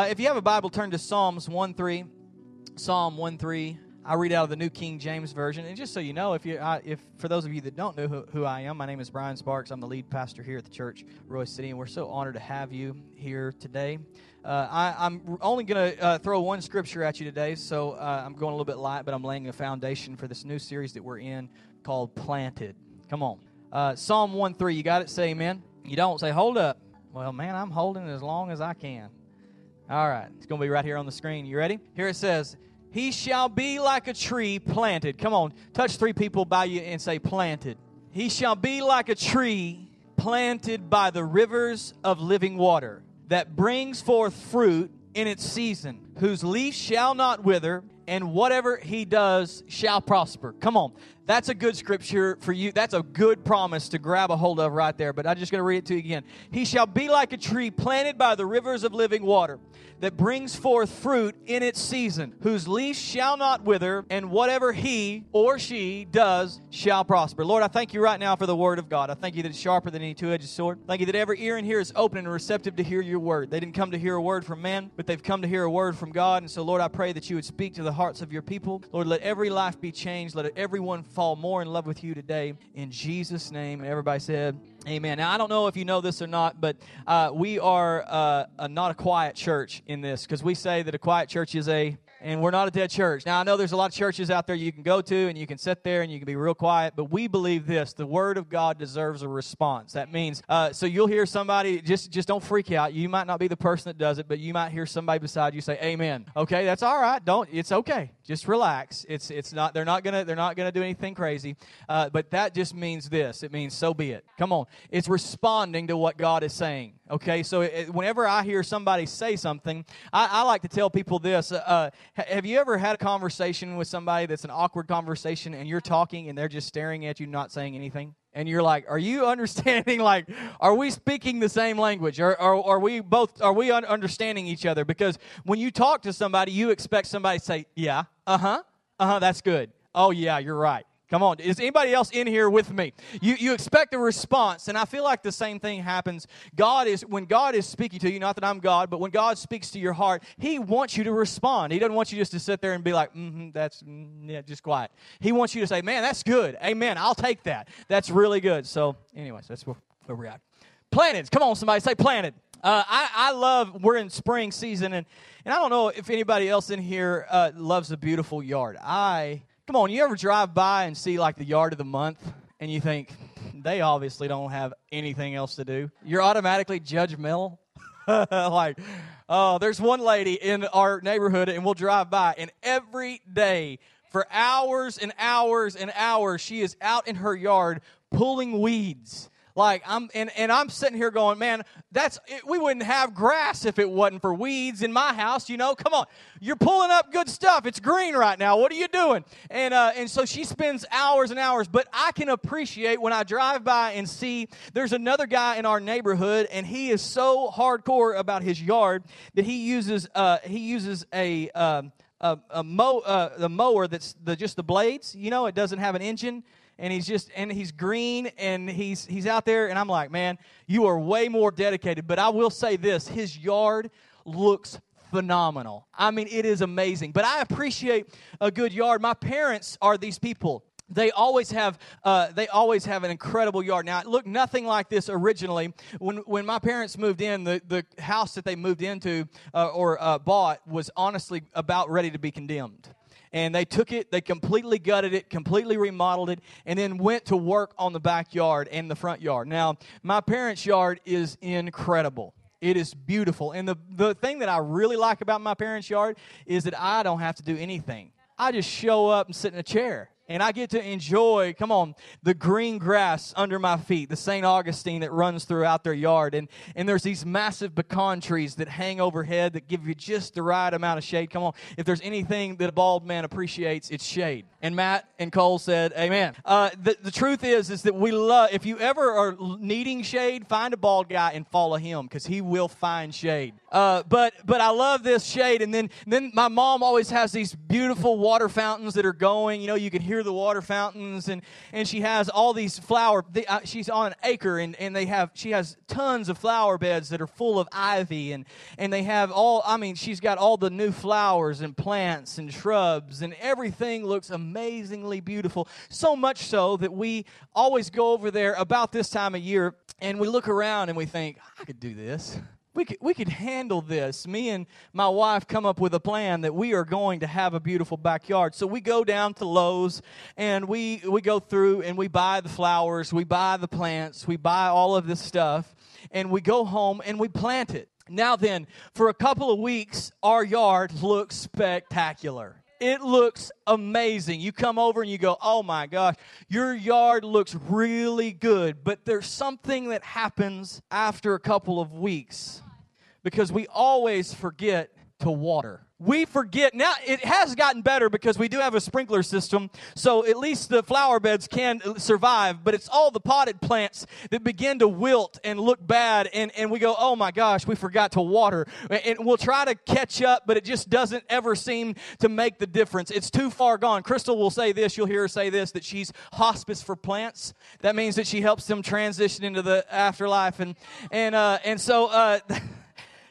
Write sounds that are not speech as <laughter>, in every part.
Uh, if you have a Bible, turn to Psalms 1 3. Psalm 1 3. I read out of the New King James Version. And just so you know, if you, I, if for those of you that don't know who, who, I am, my name is Brian Sparks. I'm the lead pastor here at the church, Royse City, and we're so honored to have you here today. Uh, I, am only going to uh, throw one scripture at you today, so uh, I'm going a little bit light, but I'm laying a foundation for this new series that we're in called Planted. Come on. Uh, Psalm 1 3, you got it? Say amen. You don't say, hold up. Well, man, I'm holding as long as I can. All right, it's going to be right here on the screen. You ready? Here it says, He shall be like a tree planted. Come on, touch three people by you and say, planted. He shall be like a tree planted by the rivers of living water that brings forth fruit in its season, whose leaf shall not wither, and whatever he does shall prosper. Come on. That's a good scripture for you. That's a good promise to grab a hold of right there. But I'm just going to read it to you again. He shall be like a tree planted by the rivers of living water that brings forth fruit in its season, whose leaf shall not wither, and whatever he or she does shall prosper. Lord, I thank you right now for the word of God. I thank you that it's sharper than any two edged sword. Thank you that every ear in here is open and receptive to hear your word. They didn't come to hear a word from man, but they've come to hear a word from God. And so, Lord, I pray that you would speak to the hearts of your people. Lord, let every life be changed. Let everyone fall more in love with you today. In Jesus' name. And everybody said, Amen. Now, I don't know if you know this or not, but uh, we are uh, a, not a quiet church in this because we say that a quiet church is a and we're not a dead church. Now, I know there's a lot of churches out there you can go to and you can sit there and you can be real quiet, but we believe this the Word of God deserves a response. That means, uh, so you'll hear somebody, just, just don't freak out. You might not be the person that does it, but you might hear somebody beside you say, Amen. Okay, that's all right. Don't, it's okay. Just relax. It's, it's not, they're not gonna, they're not gonna do anything crazy. Uh, but that just means this it means, so be it. Come on. It's responding to what God is saying. Okay, so it, whenever I hear somebody say something, I, I like to tell people this. Uh, have you ever had a conversation with somebody that's an awkward conversation and you're talking and they're just staring at you, not saying anything? And you're like, are you <laughs> understanding? Like, are we speaking the same language? Or, are we both, are we understanding each other? Because when you talk to somebody, you expect somebody to say, yeah, uh huh, uh huh, that's good. Oh, yeah, you're right. Come on. Is anybody else in here with me? You, you expect a response, and I feel like the same thing happens. God is, when God is speaking to you, not that I'm God, but when God speaks to your heart, He wants you to respond. He doesn't want you just to sit there and be like, mm-hmm, that's, mm, yeah, just quiet. He wants you to say, man, that's good. Amen. I'll take that. That's really good. So, anyways, that's where, where we're at. Planted. Come on, somebody say planted. Uh, I, I love, we're in spring season, and, and I don't know if anybody else in here uh, loves a beautiful yard. I Come on, you ever drive by and see like the yard of the month and you think, they obviously don't have anything else to do? You're automatically judgmental. <laughs> like, oh, there's one lady in our neighborhood and we'll drive by and every day for hours and hours and hours she is out in her yard pulling weeds like I'm and, and I'm sitting here going, man, that's it, we wouldn't have grass if it wasn't for weeds in my house. You know, come on, you're pulling up good stuff. It's green right now. What are you doing? And uh, and so she spends hours and hours. But I can appreciate when I drive by and see there's another guy in our neighborhood, and he is so hardcore about his yard that he uses uh, he uses a um, a, a, mow, uh, the mower that's the, just the blades. You know, it doesn't have an engine and he's just and he's green and he's he's out there and I'm like, man, you are way more dedicated. But I will say this, his yard looks phenomenal. I mean, it is amazing. But I appreciate a good yard. My parents are these people they always have uh, they always have an incredible yard now it looked nothing like this originally when when my parents moved in the, the house that they moved into uh, or uh, bought was honestly about ready to be condemned and they took it, they completely gutted it, completely remodeled it, and then went to work on the backyard and the front yard. Now, my parents' yard is incredible. It is beautiful. And the, the thing that I really like about my parents' yard is that I don't have to do anything. I just show up and sit in a chair and I get to enjoy, come on, the green grass under my feet, the St. Augustine that runs throughout their yard. And, and there's these massive pecan trees that hang overhead that give you just the right amount of shade. Come on, if there's anything that a bald man appreciates, it's shade. And Matt and Cole said, Amen. Uh, the, the truth is, is that we love, if you ever are needing shade, find a bald guy and follow him because he will find shade. Uh, but but I love this shade. And then, then my mom always has these beautiful water fountains that are going. You know, you can hear near the water fountains, and, and she has all these flower. Uh, she's on an acre, and, and they have she has tons of flower beds that are full of ivy, and and they have all. I mean, she's got all the new flowers and plants and shrubs, and everything looks amazingly beautiful. So much so that we always go over there about this time of year, and we look around and we think, I could do this we could, we could handle this. Me and my wife come up with a plan that we are going to have a beautiful backyard. So we go down to Lowe's and we, we go through and we buy the flowers, we buy the plants, we buy all of this stuff, and we go home and we plant it. Now, then, for a couple of weeks, our yard looks spectacular. It looks amazing. You come over and you go, oh my gosh, your yard looks really good. But there's something that happens after a couple of weeks because we always forget to water we forget. Now it has gotten better because we do have a sprinkler system so at least the flower beds can survive but it's all the potted plants that begin to wilt and look bad and, and we go oh my gosh we forgot to water. And we'll try to catch up but it just doesn't ever seem to make the difference. It's too far gone. Crystal will say this you'll hear her say this that she's hospice for plants. That means that she helps them transition into the afterlife and and uh, and so uh, <laughs>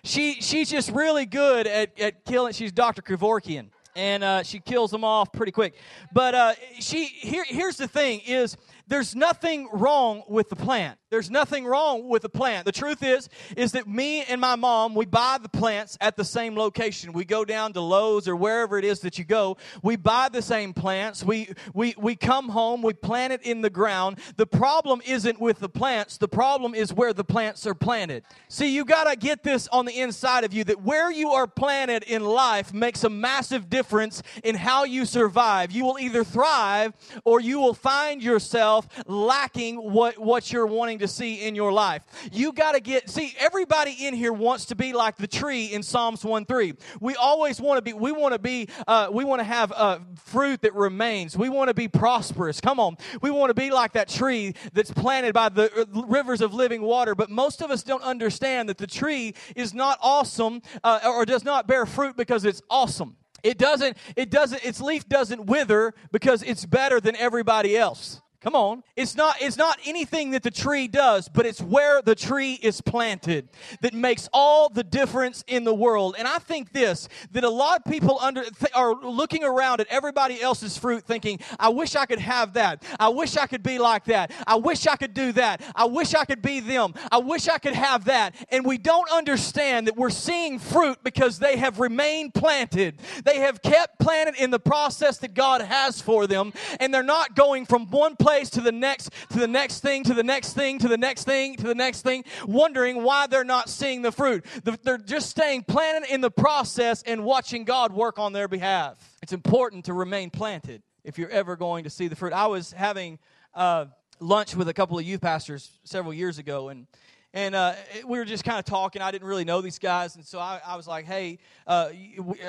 she she's just really good at, at killing. She's Dr. Kevorkian, and uh, she kills them off pretty quick. But uh, she here here's the thing: is there's nothing wrong with the plant. There's nothing wrong with the plant. The truth is, is that me and my mom, we buy the plants at the same location. We go down to Lowe's or wherever it is that you go. We buy the same plants. We, we, we come home, we plant it in the ground. The problem isn't with the plants. The problem is where the plants are planted. See, you got to get this on the inside of you that where you are planted in life makes a massive difference in how you survive. You will either thrive or you will find yourself lacking what, what you're wanting to see in your life. You got to get, see, everybody in here wants to be like the tree in Psalms 1 3. We always want to be, we want to be, uh, we want to have uh, fruit that remains. We want to be prosperous. Come on. We want to be like that tree that's planted by the uh, rivers of living water. But most of us don't understand that the tree is not awesome uh, or does not bear fruit because it's awesome. It doesn't, it doesn't, its leaf doesn't wither because it's better than everybody else. Come on. It's not it's not anything that the tree does, but it's where the tree is planted that makes all the difference in the world. And I think this that a lot of people under th- are looking around at everybody else's fruit thinking, "I wish I could have that. I wish I could be like that. I wish I could do that. I wish I could be them. I wish I could have that." And we don't understand that we're seeing fruit because they have remained planted. They have kept planted in the process that God has for them, and they're not going from one place place to the next, to the next thing, to the next thing, to the next thing, to the next thing, wondering why they're not seeing the fruit. They're just staying planted in the process and watching God work on their behalf. It's important to remain planted if you're ever going to see the fruit. I was having uh, lunch with a couple of youth pastors several years ago, and and uh, we were just kind of talking. I didn't really know these guys, and so I, I was like, "Hey," uh,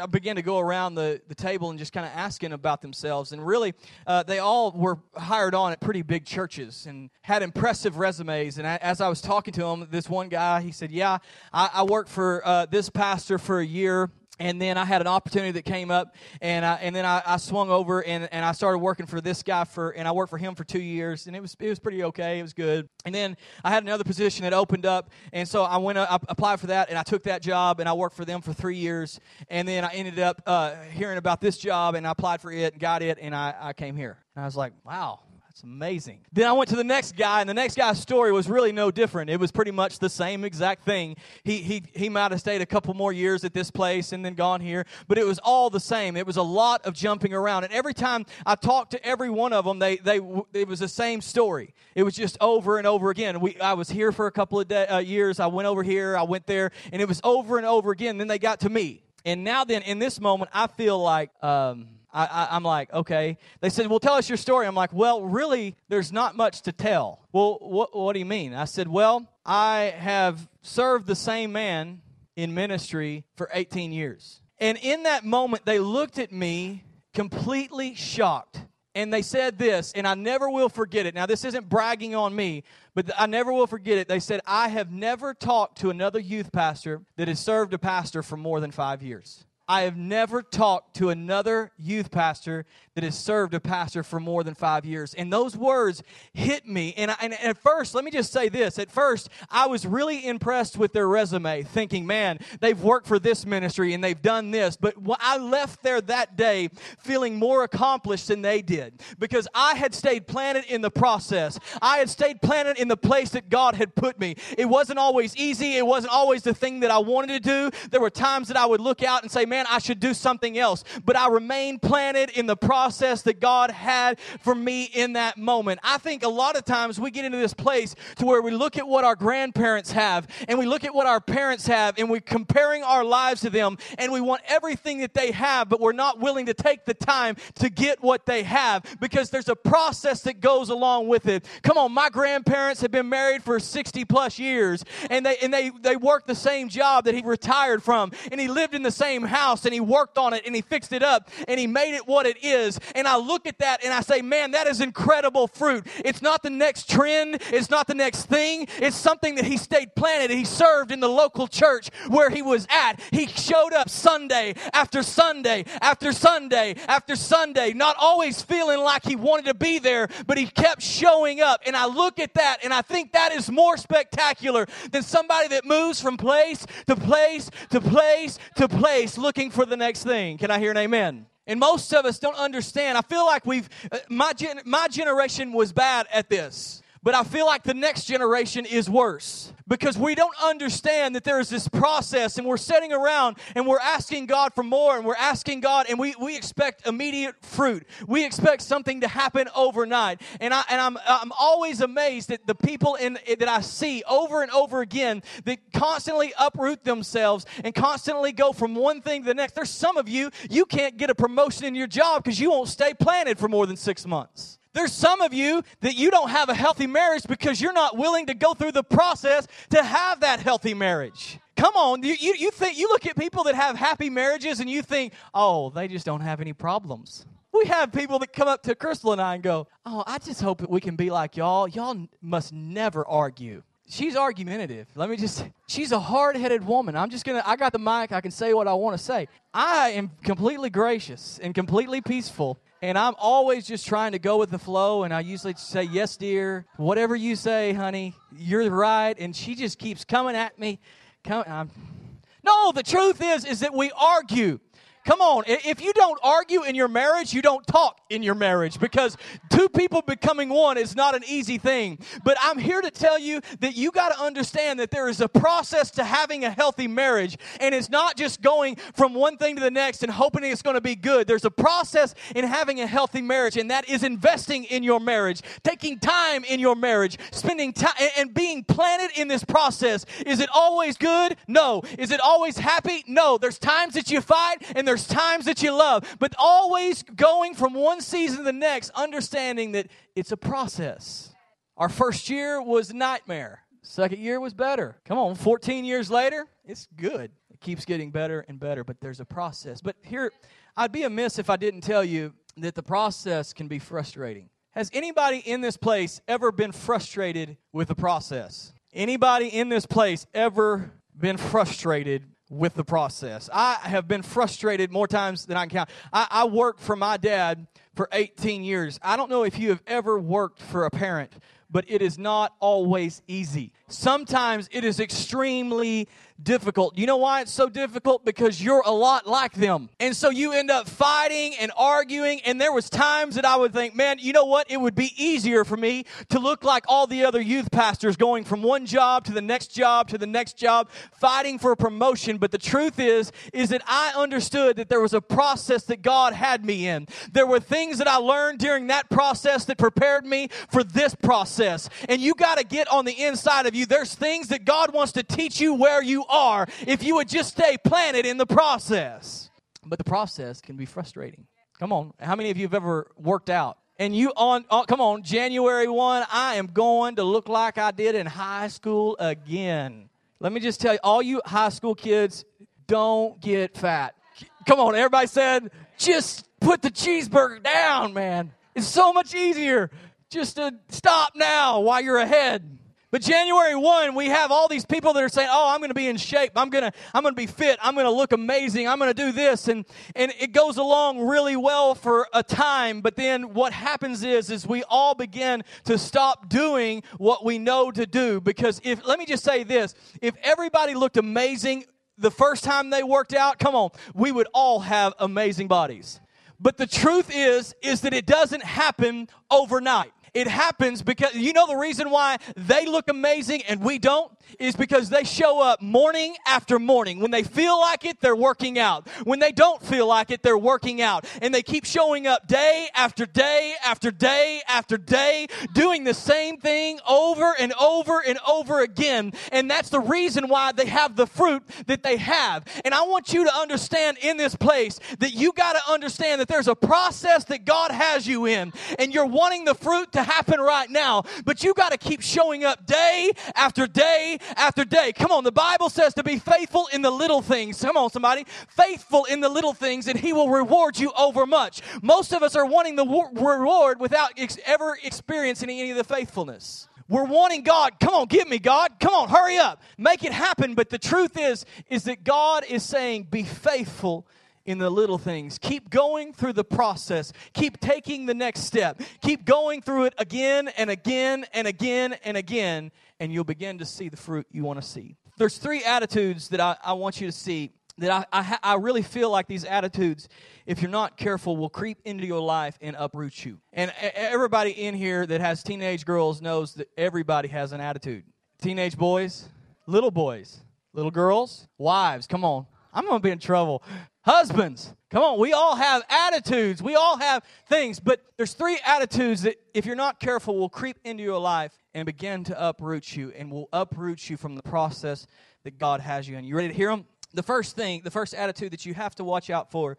I began to go around the, the table and just kind of asking about themselves. And really, uh, they all were hired on at pretty big churches and had impressive resumes. And I, as I was talking to them, this one guy, he said, "Yeah, I, I worked for uh, this pastor for a year." And then I had an opportunity that came up, and I, and then I, I, swung over and, and I started working for this guy for, and I worked for him for two years, and it was it was pretty okay, it was good. And then I had another position that opened up, and so I went, I applied for that, and I took that job, and I worked for them for three years, and then I ended up uh, hearing about this job, and I applied for it and got it, and I, I came here, and I was like, wow, it's amazing. Then I went to the next guy, and the next guy's story was really no different. It was pretty much the same exact thing. He, he, he might have stayed a couple more years at this place and then gone here, but it was all the same. It was a lot of jumping around. And every time I talked to every one of them, they, they, it was the same story. It was just over and over again. We, I was here for a couple of de- uh, years. I went over here, I went there, and it was over and over again. Then they got to me. And now, then, in this moment, I feel like. Um, I, am like, okay. They said, well, tell us your story. I'm like, well, really, there's not much to tell. Well, what, what do you mean? I said, well, I have served the same man in ministry for 18 years. And in that moment, they looked at me completely shocked. And they said this, and I never will forget it. Now, this isn't bragging on me, but I never will forget it. They said, I have never talked to another youth pastor that has served a pastor for more than five years. I have never talked to another youth pastor that has served a pastor for more than five years. And those words hit me. And, I, and at first, let me just say this. At first, I was really impressed with their resume, thinking, man, they've worked for this ministry and they've done this. But I left there that day feeling more accomplished than they did because I had stayed planted in the process. I had stayed planted in the place that God had put me. It wasn't always easy, it wasn't always the thing that I wanted to do. There were times that I would look out and say, man, I should do something else. But I remained planted in the process that God had for me in that moment. I think a lot of times we get into this place to where we look at what our grandparents have and we look at what our parents have and we're comparing our lives to them and we want everything that they have, but we're not willing to take the time to get what they have because there's a process that goes along with it. Come on, my grandparents have been married for 60 plus years and they and they they worked the same job that he retired from and he lived in the same house and he worked on it and he fixed it up and he made it what it is. And I look at that and I say, man, that is incredible fruit. It's not the next trend, it's not the next thing. It's something that he stayed planted. He served in the local church where he was at. He showed up Sunday after Sunday after Sunday after Sunday, not always feeling like he wanted to be there, but he kept showing up. And I look at that and I think that is more spectacular than somebody that moves from place to place to place to place looking for the next thing. Can I hear an amen? And most of us don't understand. I feel like we've, uh, my, gen, my generation was bad at this, but I feel like the next generation is worse because we don't understand that there is this process and we're sitting around and we're asking God for more and we're asking God and we, we expect immediate fruit. We expect something to happen overnight. And, I, and I'm, I'm always amazed at the people in, that I see over and over again that constantly uproot themselves and constantly go from one thing to the next. There's some of you, you can't get a promotion in your job because you won't stay planted for more than six months. There's some of you that you don't have a healthy marriage because you're not willing to go through the process to have that healthy marriage. Come on, you, you, you think you look at people that have happy marriages and you think, oh, they just don't have any problems. We have people that come up to Crystal and I and go, oh, I just hope that we can be like y'all. Y'all must never argue she's argumentative. Let me just, she's a hard headed woman. I'm just gonna, I got the mic, I can say what I wanna say. I am completely gracious and completely peaceful and I'm always just trying to go with the flow. And I usually say, Yes, dear. Whatever you say, honey, you're right. And she just keeps coming at me. Come, no, the truth is, is that we argue. Come on, if you don't argue in your marriage, you don't talk in your marriage because two people becoming one is not an easy thing. But I'm here to tell you that you got to understand that there is a process to having a healthy marriage, and it's not just going from one thing to the next and hoping it's going to be good. There's a process in having a healthy marriage, and that is investing in your marriage, taking time in your marriage, spending time and being planted in this process. Is it always good? No. Is it always happy? No. There's times that you fight and there's times that you love, but always going from one season to the next, understanding that it's a process. Our first year was nightmare. Second year was better. Come on, 14 years later, it's good. It keeps getting better and better, but there's a process. But here, I'd be amiss if I didn't tell you that the process can be frustrating. Has anybody in this place ever been frustrated with the process? Anybody in this place ever been frustrated with the process. I have been frustrated more times than I can count. I, I, worked for my dad for 18 years. I don't know if you have ever worked for a parent, but it is not always easy. Sometimes it is extremely difficult. You know why it's so difficult? Because you're a lot like them. And so you end up fighting and arguing. And there was times that I would think, man, you know what? It would be easier for me to look like all the other youth pastors going from one job to the next job to the next job, fighting for a promotion. But the truth is, is that I understood that there was a process that God had me in. There were things that I learned during that process that prepared me for this process. And you got to get on the inside of you. There's things that God wants to teach you where you are if you would just stay planted in the process. But the process can be frustrating. Come on, how many of you have ever worked out? And you on, on come on, January 1, I am going to look like I did in high school again. Let me just tell you, all you high school kids, don't get fat. Come on, everybody said, just put the cheeseburger down, man. It's so much easier just to stop now while you're ahead. But January 1, we have all these people that are saying, "Oh, I'm going to be in shape. I'm going to I'm going to be fit. I'm going to look amazing. I'm going to do this." And and it goes along really well for a time, but then what happens is is we all begin to stop doing what we know to do because if let me just say this, if everybody looked amazing the first time they worked out, come on, we would all have amazing bodies. But the truth is is that it doesn't happen overnight. It happens because you know the reason why they look amazing and we don't is because they show up morning after morning. When they feel like it, they're working out. When they don't feel like it, they're working out. And they keep showing up day after day after day after day, doing the same thing over and over and over again. And that's the reason why they have the fruit that they have. And I want you to understand in this place that you got to understand that there's a process that God has you in. And you're wanting the fruit to happen right now, but you got to keep showing up day after day after day. Come on, the Bible says to be faithful in the little things. Come on, somebody. Faithful in the little things, and He will reward you over much. Most of us are wanting the reward without ex- ever experiencing any of the faithfulness. We're wanting God, come on, give me God. Come on, hurry up. Make it happen. But the truth is, is that God is saying, be faithful in the little things. Keep going through the process. Keep taking the next step. Keep going through it again and again and again and again and you'll begin to see the fruit you want to see. There's three attitudes that I, I want you to see that I, I, I, really feel like these attitudes, if you're not careful, will creep into your life and uproot you. And everybody in here that has teenage girls knows that everybody has an attitude. Teenage boys, little boys, little girls, wives, come on. I'm going to be in trouble. Husbands, come on. We all have attitudes. We all have things. But there's three attitudes that, if you're not careful, will creep into your life and begin to uproot you and will uproot you from the process that God has you in. You ready to hear them? The first thing, the first attitude that you have to watch out for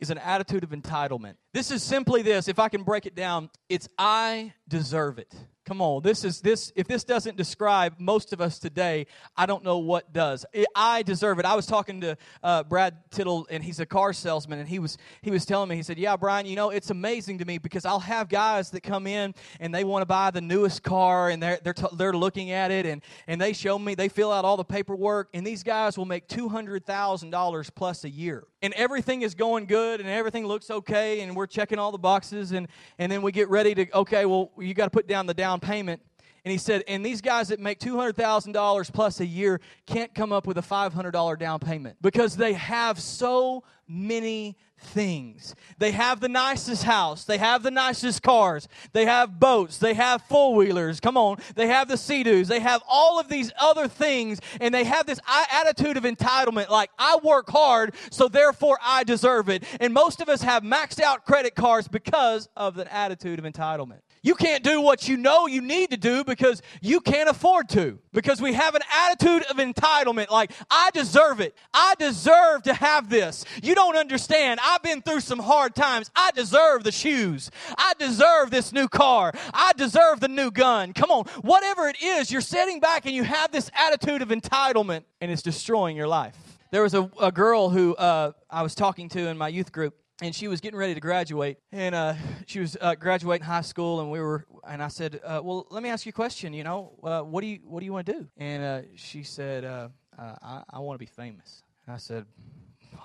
is an attitude of entitlement. This is simply this, if I can break it down, it's I deserve it. Come on, this is this. If this doesn't describe most of us today, I don't know what does. I deserve it. I was talking to uh, Brad Tittle, and he's a car salesman, and he was he was telling me. He said, "Yeah, Brian, you know it's amazing to me because I'll have guys that come in and they want to buy the newest car, and they're they're t- they're looking at it, and and they show me they fill out all the paperwork, and these guys will make two hundred thousand dollars plus a year, and everything is going good, and everything looks okay, and we're checking all the boxes, and and then we get ready to okay, well you got to put down the down payment. And he said, and these guys that make $200,000 plus a year can't come up with a $500 down payment because they have so many things. They have the nicest house. They have the nicest cars. They have boats. They have four wheelers. Come on. They have the sea-doos. They have all of these other things. And they have this attitude of entitlement like, I work hard, so therefore I deserve it. And most of us have maxed out credit cards because of the attitude of entitlement. You can't do what you know you need to do because you can't afford to. Because we have an attitude of entitlement like, I deserve it. I deserve to have this. You don't understand. I've been through some hard times. I deserve the shoes. I deserve this new car. I deserve the new gun. Come on. Whatever it is, you're sitting back and you have this attitude of entitlement and it's destroying your life. There was a, a girl who uh, I was talking to in my youth group and she was getting ready to graduate and uh, she was uh, graduating high school and we were and i said uh, well let me ask you a question you know uh, what do you what do you want to do? And uh, she said uh, i, I want to be famous. And i said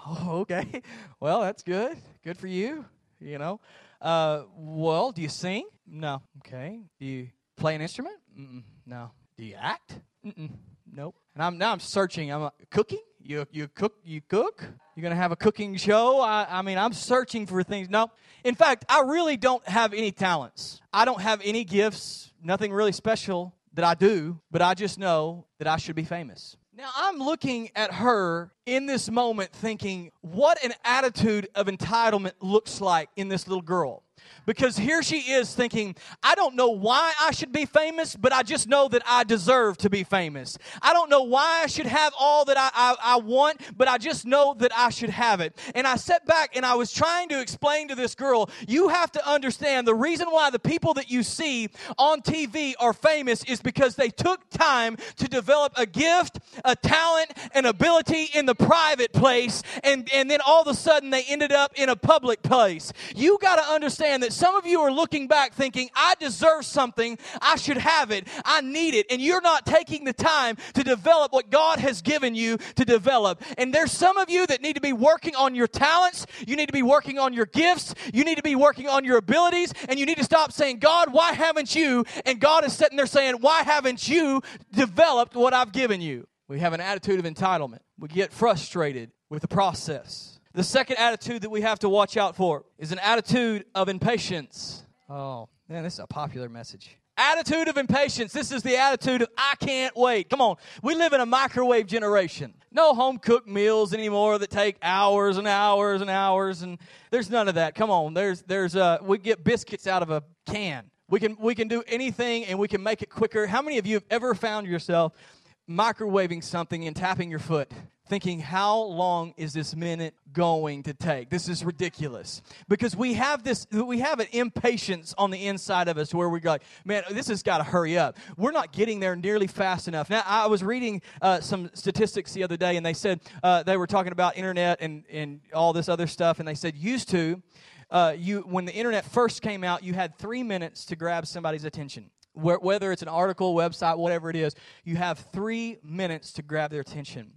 oh, <laughs> okay. Well that's good. Good for you you know. Well do you sing? No. Okay. Do you play an instrument? Mm-mm. no. Do you act? Mm-mm. nope. And i'm now i'm searching. I'm cooking you, you cook you cook? You're to have a cooking show? I, I mean i'm searching for things. No. In fact i really don't have any talents. I don't have any gifts nothing really special that i do but i just know that i should be famous. Now i'm looking at her in this moment thinking what an attitude of entitlement looks like in this little girl because here she is thinking, I don't know why I should be famous, but I just know that I deserve to be famous. I don't know why I should have all that I, I, I want, but I just know that I should have it. And I sat back and I was trying to explain to this girl, you have to understand the reason why the people that you see on TV are famous is because they took time to develop a gift, a talent, an ability in the private place, and, and then all of a sudden they ended up in a public place. You got to understand understand that some of you are looking back thinking, I deserve something, I should have it, I need it, and you're not taking the time to develop what God has given you to develop. And there's some of you that need to be working on your talents, you need to be working on your gifts, you need to be working on your abilities, and you need to stop saying, God, why haven't you? And God is sitting there saying, Why haven't you developed what I've given you? We have an attitude of entitlement. We get frustrated with the process. The second attitude that we have to watch out for is an attitude of impatience. Oh, man, this is a popular message. Attitude of impatience. This is the attitude of I can't wait. Come on. We live in a microwave generation. No home cooked meals anymore that take hours and hours and hours and there's none of that. Come on. There's there's uh we get biscuits out of a can. We can we can do anything and we can make it quicker. How many of you have ever found yourself microwaving something and tapping your foot? Thinking, how long is this minute going to take? This is ridiculous. Because we have this, we have an impatience on the inside of us where we're like, man, this has got to hurry up. We're not getting there nearly fast enough. Now, I was reading uh, some statistics the other day, and they said uh, they were talking about internet and, and all this other stuff, and they said, used to, uh, you when the internet first came out, you had three minutes to grab somebody's attention whether it's an article, website, whatever it is, you have three minutes to grab their attention.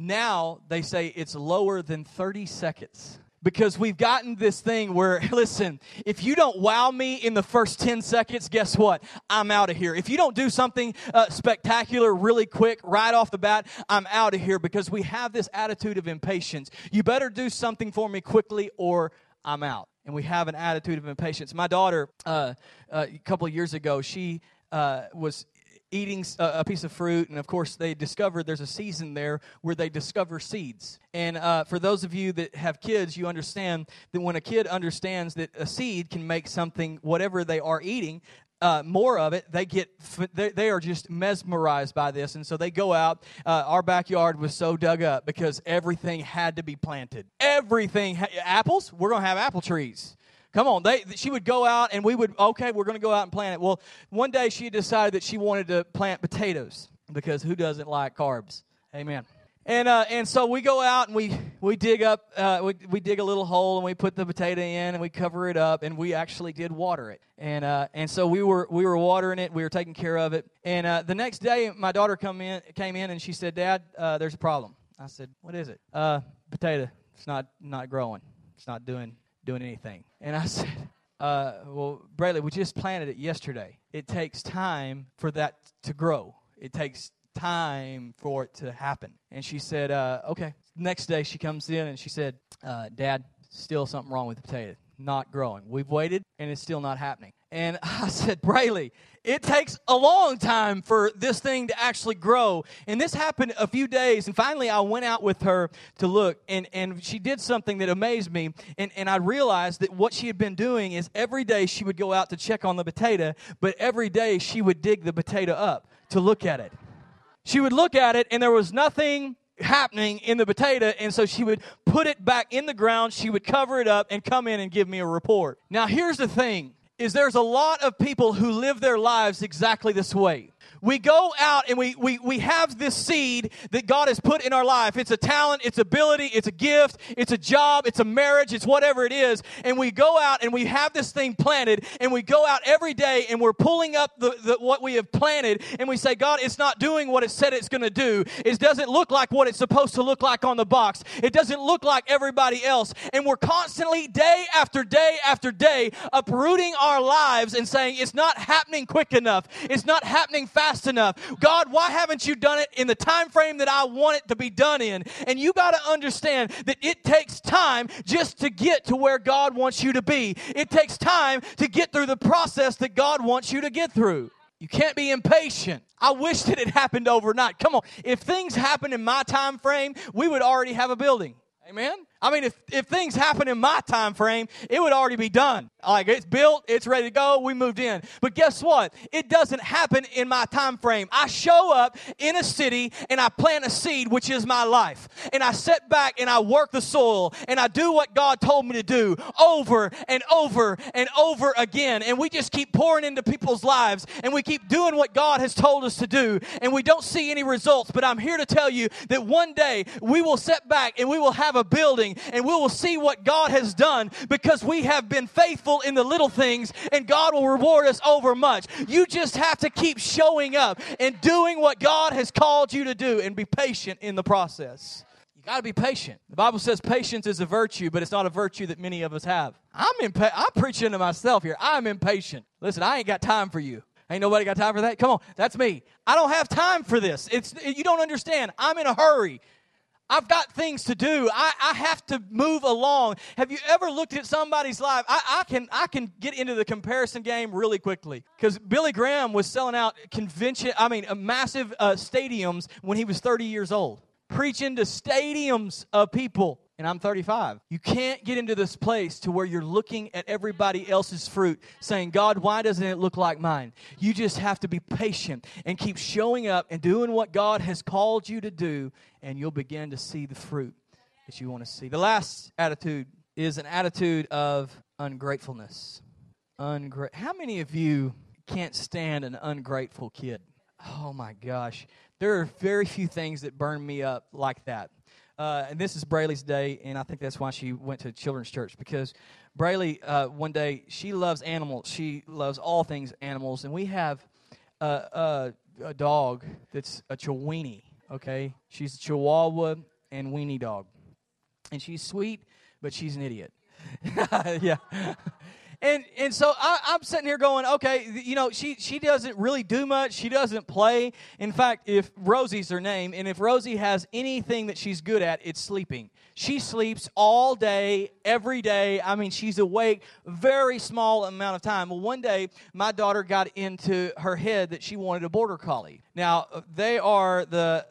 Now they say it's lower than 30 seconds because we've gotten this thing where, <laughs> listen, if you don't wow me in the first 10 seconds, guess what? I'm out of here. If you don't do something uh, spectacular really quick right off the bat, I'm out of here because we have this attitude of impatience. You better do something for me quickly or I'm out. And we have an attitude of impatience. My daughter, uh, uh, a couple years ago, she uh, was eating a, piece of fruit, and of course, they discovered there's a season there where they discover seeds. And uh, for those of you that have kids, you understand that when a kid understands that a seed can make something, whatever they are eating, uh, more of it, they get they, they, are just mesmerized by this, and so they go out. Uh, our backyard was so dug up because everything had to be planted. Everything, ha- apples. We're gonna have apple trees. Come on, they, she would go out and we would, okay, we're going to go out and plant it. Well, one day she decided that she wanted to plant potatoes because who doesn't like carbs? Amen. And, uh, and so we go out and we, we dig up, uh, we, we dig a little hole and we put the potato in and we cover it up and we actually did water it. And, uh, and so we were, we were watering it, we were taking care of it. And uh, the next day, my daughter come in, came in and she said, Dad, uh, there's a problem. I said, What is it? Uh, potato. It's not, not growing. It's not doing doing anything. And I <laughs> said, uh, Well, Brayley, we just planted it yesterday. It takes time for that to grow, it takes time for it to happen. And she said, uh, Okay. Next day, she comes in and she said, uh, Dad, still something wrong with the potato. Not growing. We've waited and it's still not happening. And <laughs> I said, Brayley, it takes a long time for this thing to actually grow. And this happened a few days. And finally, I went out with her to look, and, and she did something that amazed me. And, and I realized that what she had been doing is every day she would go out to check on the potato, but every day she would dig the potato up to look at it. She would look at it, and there was nothing happening in the potato and so she would put it back in the ground she would cover it up and come in and give me a report now here's the thing is there's a lot of people who live their lives exactly this way we go out and we, we, we have this seed that God has put in our life. It's a talent, it's ability, it's a gift, it's a job, it's a marriage, it's whatever it is. And we go out and we have this thing planted and we go out every day and we're pulling up the, the what we have planted and we say, God, it's not doing what it said it's going to do. It doesn't look like what it's supposed to look like on the box. It doesn't look like everybody else. And we're constantly, day after day after day, uprooting our lives and saying, it's not happening quick enough. It's not happening fast fast enough. God, why haven't you done it in the time frame that I want it to be done in? And you got to understand that it takes time just to get to where God wants you to be. It takes time to get through the process that God wants you to get through. You can't be impatient. I wish that it happened overnight. Come on. If things happen in my time frame, we would already have a building. Amen. I mean, if, if things happen in my time frame, it would already be done. Like it's built, it's ready to go, we moved in. But guess what? It doesn't happen in my time frame. I show up in a city and I plant a seed, which is my life. And I sit back and I work the soil and I do what God told me to do over and over and over again. And we just keep pouring into people's lives and we keep doing what God has told us to do. And we don't see any results. But I'm here to tell you that one day we will sit back and we will have a building and we will see what God has done because we have been faithful in the little things, and God will reward us over much. You just have to keep showing up and doing what God has called you to do and be patient in the process. You got to be patient. The Bible says patience is a virtue, but it's not a virtue that many of us have. I'm impa- I'm preaching to myself here. I'm impatient. Listen, I ain't got time for you. Ain't nobody got time for that? Come on, that's me. I don't have time for this. It's you don't understand. I'm in a hurry. I've got things to do. I, I have to move along. Have you ever looked at somebody's life? I, I can I can get into the comparison game really quickly because Billy Graham was selling out convention. I mean, massive uh, stadiums when he was 30 years old, preaching to stadiums of people and I'm 35. You can't get into this place to where you're looking at everybody else's fruit saying, God, why doesn't it look like mine? You just have to be patient and keep showing up and doing what God has called you to do, and you'll begin to see the fruit that you want to see. The last attitude is an attitude of ungratefulness. Ungra- How many of you can't stand an ungrateful kid? Oh my gosh. There are very few things that burn me up like that. Uh, and this is Braylee's day, and I think that's why she went to children's church because Braylee, uh, one day, she loves animals. She loves all things animals, and we have a dog that's a Chiweenie. Okay, she's a Chihuahua and weenie dog, and she's sweet, but she's an idiot. <laughs> yeah. And and so I, I'm sitting here going, okay, you know, she she doesn't really do much. She doesn't play. In fact, if Rosie's her name, and if Rosie has anything that she's good at, it's sleeping. She sleeps all day, every day. I mean, she's awake very small amount of time. Well, one day my daughter got into her head that she wanted a border collie. Now uh, they are the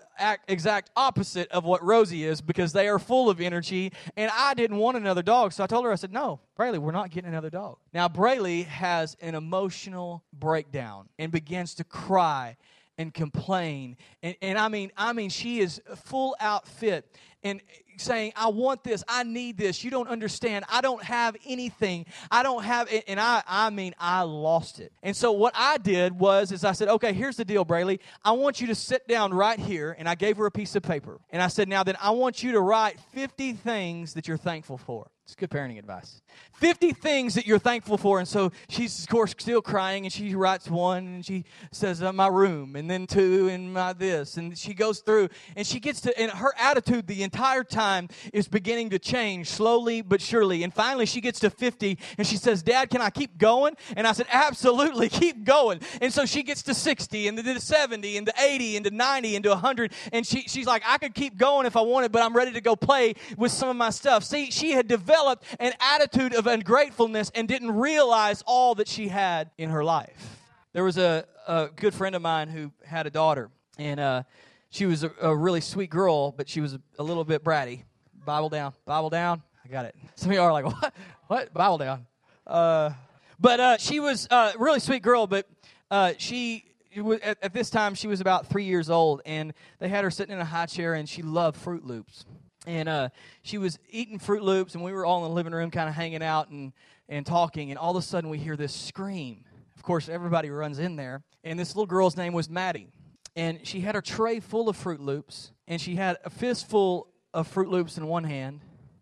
exact opposite of what Rosie is because they are full of energy. And I didn't want another dog. So I told her, I said, no, Braylee, we're not getting another dog. Now, Braylee has an emotional breakdown and begins to cry and complain. And, and I mean, I mean, she is full outfit and saying, I want this, I need this. You don't understand. I don't have anything. I don't have it. And I, I mean, I lost it. And so what I did was, is I said, okay, here's the deal, Braylee. I want you to sit down right here. And I gave her a piece of paper. And I said, now then I want you to write 50 things that you're thankful for. It's good parenting advice. 50 things that you're thankful for. And so she's, of course, still crying, and she writes one, and she says, uh, My room, and then two, and my this. And she goes through, and she gets to, and her attitude the entire time is beginning to change slowly but surely. And finally, she gets to 50, and she says, Dad, can I keep going? And I said, Absolutely, <laughs> keep going. And so she gets to 60, and to 70, and to 80, and to 90, and to 100. And she, she's like, I could keep going if I wanted, but I'm ready to go play with some of my stuff. See, she had developed developed an attitude of ungratefulness and didn't realize all that she had in her life. There was a, a good friend of mine who had a daughter, and uh, she was a, a, really sweet girl, but she was a, a, little bit bratty. Bible down, Bible down. I got it. <laughs> Some of you are like, what? What? Bible down. Uh, but uh, she was a really sweet girl, but uh, she at, at, this time she was about three years old, and they had her sitting in a high chair, and she loved Froot Loops and uh, she was eating Froot Loops, and we were all in the living room, kind of hanging out and and talking. And all of a sudden, we hear this scream. Of course, everybody runs in there, and this little girl's name was Maddie, and she had her tray full of Froot Loops, and she had a fistful of Froot Loops in one hand,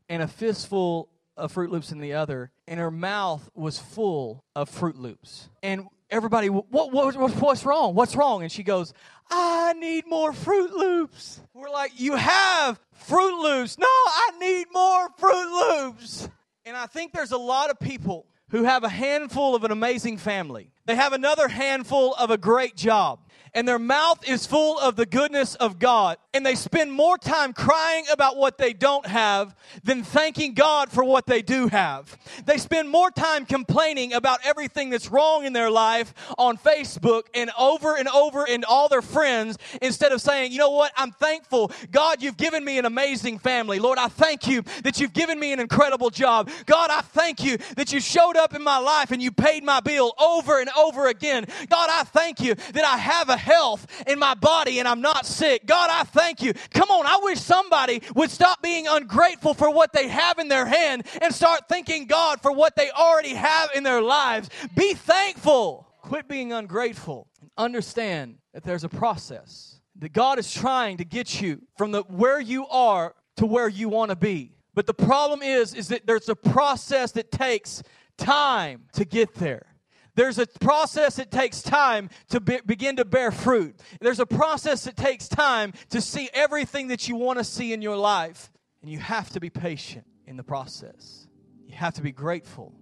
and a fistful of Froot Loops in the other, and her mouth was full of Froot Loops. And everybody, what, what, what's wrong? What's wrong? And she goes, I need more Froot Loops. We're like, you have Froot Loops. No, I need more Froot Loops. And I think there's a lot of people who have a handful of an amazing family. They have another handful of a great job and their mouth is full of the goodness of God. And they spend more time crying about what they don't have than thanking God for what they do have. They spend more time complaining about everything that's wrong in their life on Facebook and over and over and all their friends instead of saying, you know what, I'm thankful. God, you've given me an amazing family. Lord, I thank you that you've given me an incredible job. God, I thank you that you showed up in my life and you paid my bill over and over again. God, I thank you that I have a health in my body and I'm not sick. God, I thank you. Come on, I wish somebody would stop being ungrateful for what they have in their hand and start thanking God for what they already have in their lives. Be thankful. Quit being ungrateful. Understand that there's a process that God is trying to get you from the where you are to where you want to be. But the problem is, is that there's a process that takes time to get there. There's a process that takes time to be, begin to bear fruit. There's a process that takes time to see everything that you want to see in your life. And you have to be patient in the process. You have to be grateful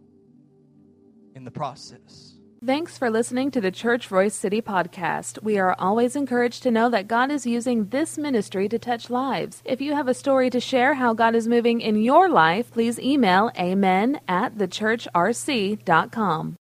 in the process. Thanks for listening to the Church Royse City podcast. We are always encouraged to know that God is using this ministry to touch lives. If you have a story to share how God is moving in your life, please email amen at thechurchrc.com.